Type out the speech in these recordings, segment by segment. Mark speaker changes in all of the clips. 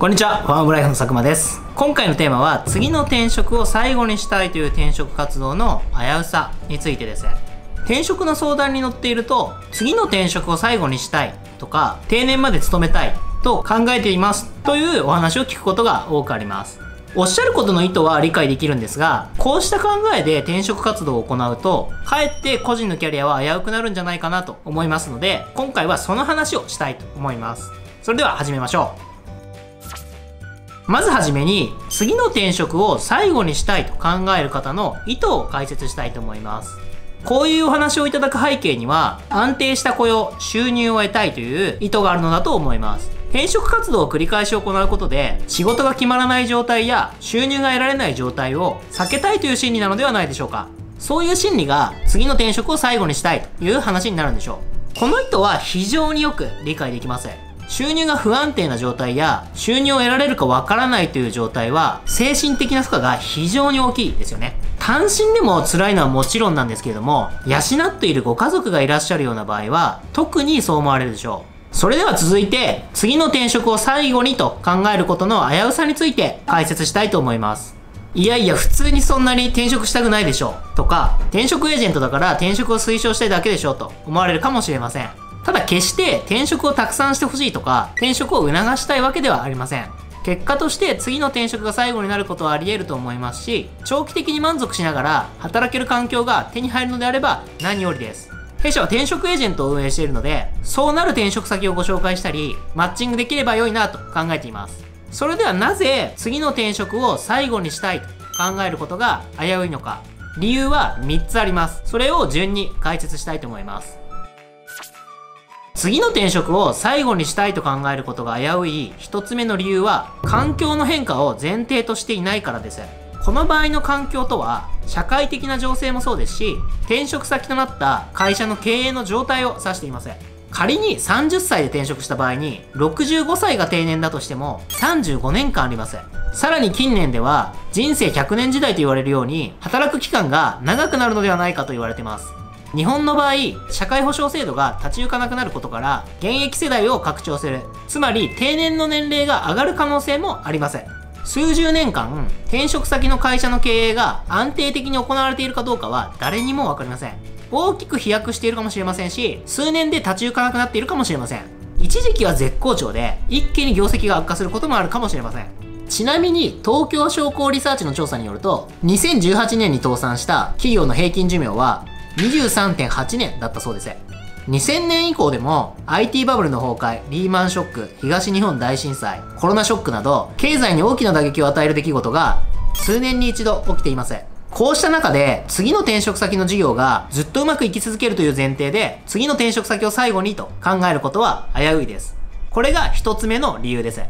Speaker 1: こんにちは、ファームライフの佐久間です。今回のテーマは、次の転職を最後にしたいという転職活動の危うさについてです。転職の相談に乗っていると、次の転職を最後にしたいとか、定年まで勤めたいと考えていますというお話を聞くことが多くあります。おっしゃることの意図は理解できるんですが、こうした考えで転職活動を行うと、かえって個人のキャリアは危うくなるんじゃないかなと思いますので、今回はその話をしたいと思います。それでは始めましょう。まずはじめに、次の転職を最後にしたいと考える方の意図を解説したいと思います。こういうお話をいただく背景には、安定した雇用、収入を得たいという意図があるのだと思います。転職活動を繰り返し行うことで、仕事が決まらない状態や収入が得られない状態を避けたいという心理なのではないでしょうか。そういう心理が次の転職を最後にしたいという話になるんでしょう。この意図は非常によく理解できます。収入が不安定な状態や収入を得られるかわからないという状態は精神的な負荷が非常に大きいですよね。単身でも辛いのはもちろんなんですけれども、養っているご家族がいらっしゃるような場合は特にそう思われるでしょう。それでは続いて次の転職を最後にと考えることの危うさについて解説したいと思います。いやいや、普通にそんなに転職したくないでしょうとか、転職エージェントだから転職を推奨したいだけでしょうと思われるかもしれません。ただ決して転職をたくさんしてほしいとか、転職を促したいわけではありません。結果として次の転職が最後になることはあり得ると思いますし、長期的に満足しながら働ける環境が手に入るのであれば何よりです。弊社は転職エージェントを運営しているので、そうなる転職先をご紹介したり、マッチングできれば良いなと考えています。それではなぜ次の転職を最後にしたいと考えることが危ういのか。理由は3つあります。それを順に解説したいと思います。次の転職を最後にしたいと考えることが危うい1つ目の理由は、環境の変化を前提としていないからです。この場合の環境とは、社会的な情勢もそうですし、転職先となった会社の経営の状態を指しています。仮に30歳で転職した場合に、65歳が定年だとしても、35年間あります。さらに近年では、人生100年時代と言われるように、働く期間が長くなるのではないかと言われてます。日本の場合、社会保障制度が立ち行かなくなることから、現役世代を拡張する。つまり、定年の年齢が上がる可能性もありません。数十年間、転職先の会社の経営が安定的に行われているかどうかは誰にもわかりません。大きく飛躍しているかもしれませんし、数年で立ち行かなくなっているかもしれません。一時期は絶好調で、一気に業績が悪化することもあるかもしれません。ちなみに、東京商工リサーチの調査によると、2018年に倒産した企業の平均寿命は23.8年だったそうです。2000年以降でも IT バブルの崩壊、リーマンショック、東日本大震災、コロナショックなど経済に大きな打撃を与える出来事が数年に一度起きています。こうした中で次の転職先の事業がずっとうまくいき続けるという前提で次の転職先を最後にと考えることは危ういです。これが一つ目の理由です。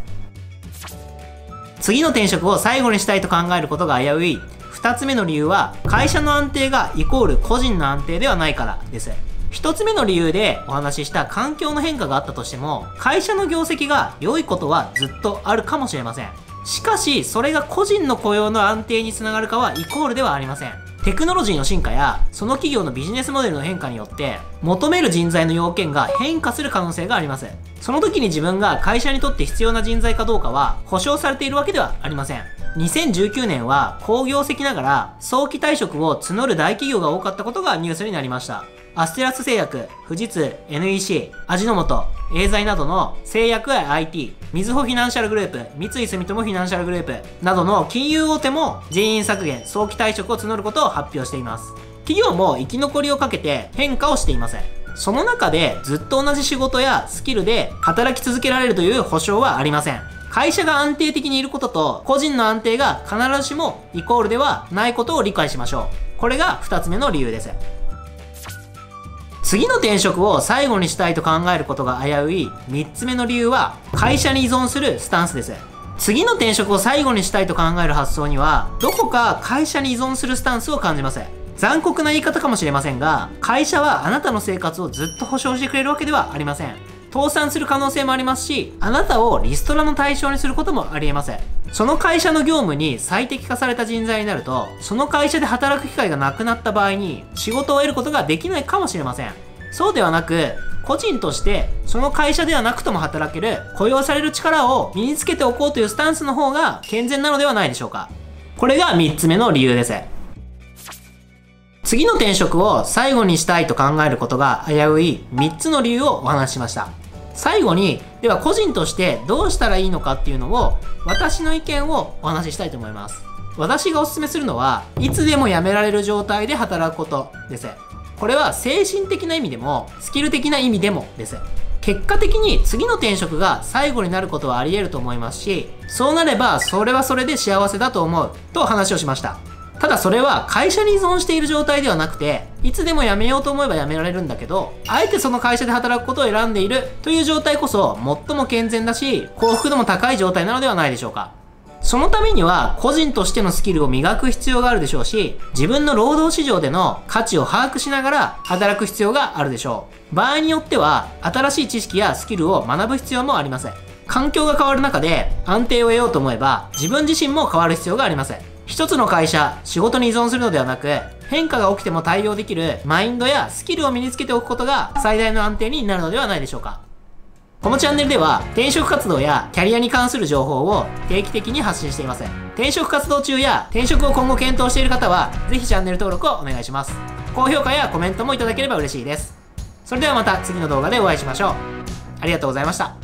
Speaker 1: 次の転職を最後にしたいと考えることが危うい二つ目の理由は会社の安定がイコール個人の安定ではないからです。一つ目の理由でお話しした環境の変化があったとしても、会社の業績が良いことはずっとあるかもしれません。しかし、それが個人の雇用の安定につながるかはイコールではありません。テクノロジーの進化や、その企業のビジネスモデルの変化によって、求める人材の要件が変化する可能性があります。その時に自分が会社にとって必要な人材かどうかは、保証されているわけではありません。2019年は好業績ながら早期退職を募る大企業が多かったことがニュースになりました。アステラス製薬、富士通、NEC、味の素、エーザイなどの製薬や IT、みずほフィナンシャルグループ、三井住友フィナンシャルグループなどの金融大手も人員削減、早期退職を募ることを発表しています。企業も生き残りをかけて変化をしていません。その中でずっと同じ仕事やスキルで働き続けられるという保証はありません。会社が安定的にいることと個人の安定が必ずしもイコールではないことを理解しましょう。これが二つ目の理由です。次の転職を最後にしたいと考えることが危うい3つ目の理由は会社に依存するスタンスです。次の転職を最後にしたいと考える発想にはどこか会社に依存するスタンスを感じます。残酷な言い方かもしれませんが会社はあなたの生活をずっと保証してくれるわけではありません。倒産する可能性もありますし、あなたをリストラの対象にすることもありえません。その会社の業務に最適化された人材になると、その会社で働く機会がなくなった場合に、仕事を得ることができないかもしれません。そうではなく、個人としてその会社ではなくとも働ける雇用される力を身につけておこうというスタンスの方が健全なのではないでしょうかこれが3つ目の理由です次の転職を最後にしたいと考えることが危うい3つの理由をお話ししました最後にでは個人としてどうしたらいいのかっていうのを私の意見をお話ししたいと思います。私がおすすめするのはいつでも辞められる状態で働くことです。これは精神的な意味でもスキル的な意味でもです。結果的に次の転職が最後になることはあり得ると思いますしそうなればそれはそれで幸せだと思うと話をしました。ただそれは会社に依存している状態ではなくていつでも辞めようと思えば辞められるんだけどあえてその会社で働くことを選んでいるという状態こそ最も健全だし幸福度も高い状態なのではないでしょうかそのためには個人としてのスキルを磨く必要があるでしょうし、自分の労働市場での価値を把握しながら働く必要があるでしょう。場合によっては新しい知識やスキルを学ぶ必要もありません。環境が変わる中で安定を得ようと思えば自分自身も変わる必要がありません。一つの会社、仕事に依存するのではなく、変化が起きても対応できるマインドやスキルを身につけておくことが最大の安定になるのではないでしょうか。このチャンネルでは転職活動やキャリアに関する情報を定期的に発信しています。転職活動中や転職を今後検討している方はぜひチャンネル登録をお願いします。高評価やコメントもいただければ嬉しいです。それではまた次の動画でお会いしましょう。ありがとうございました。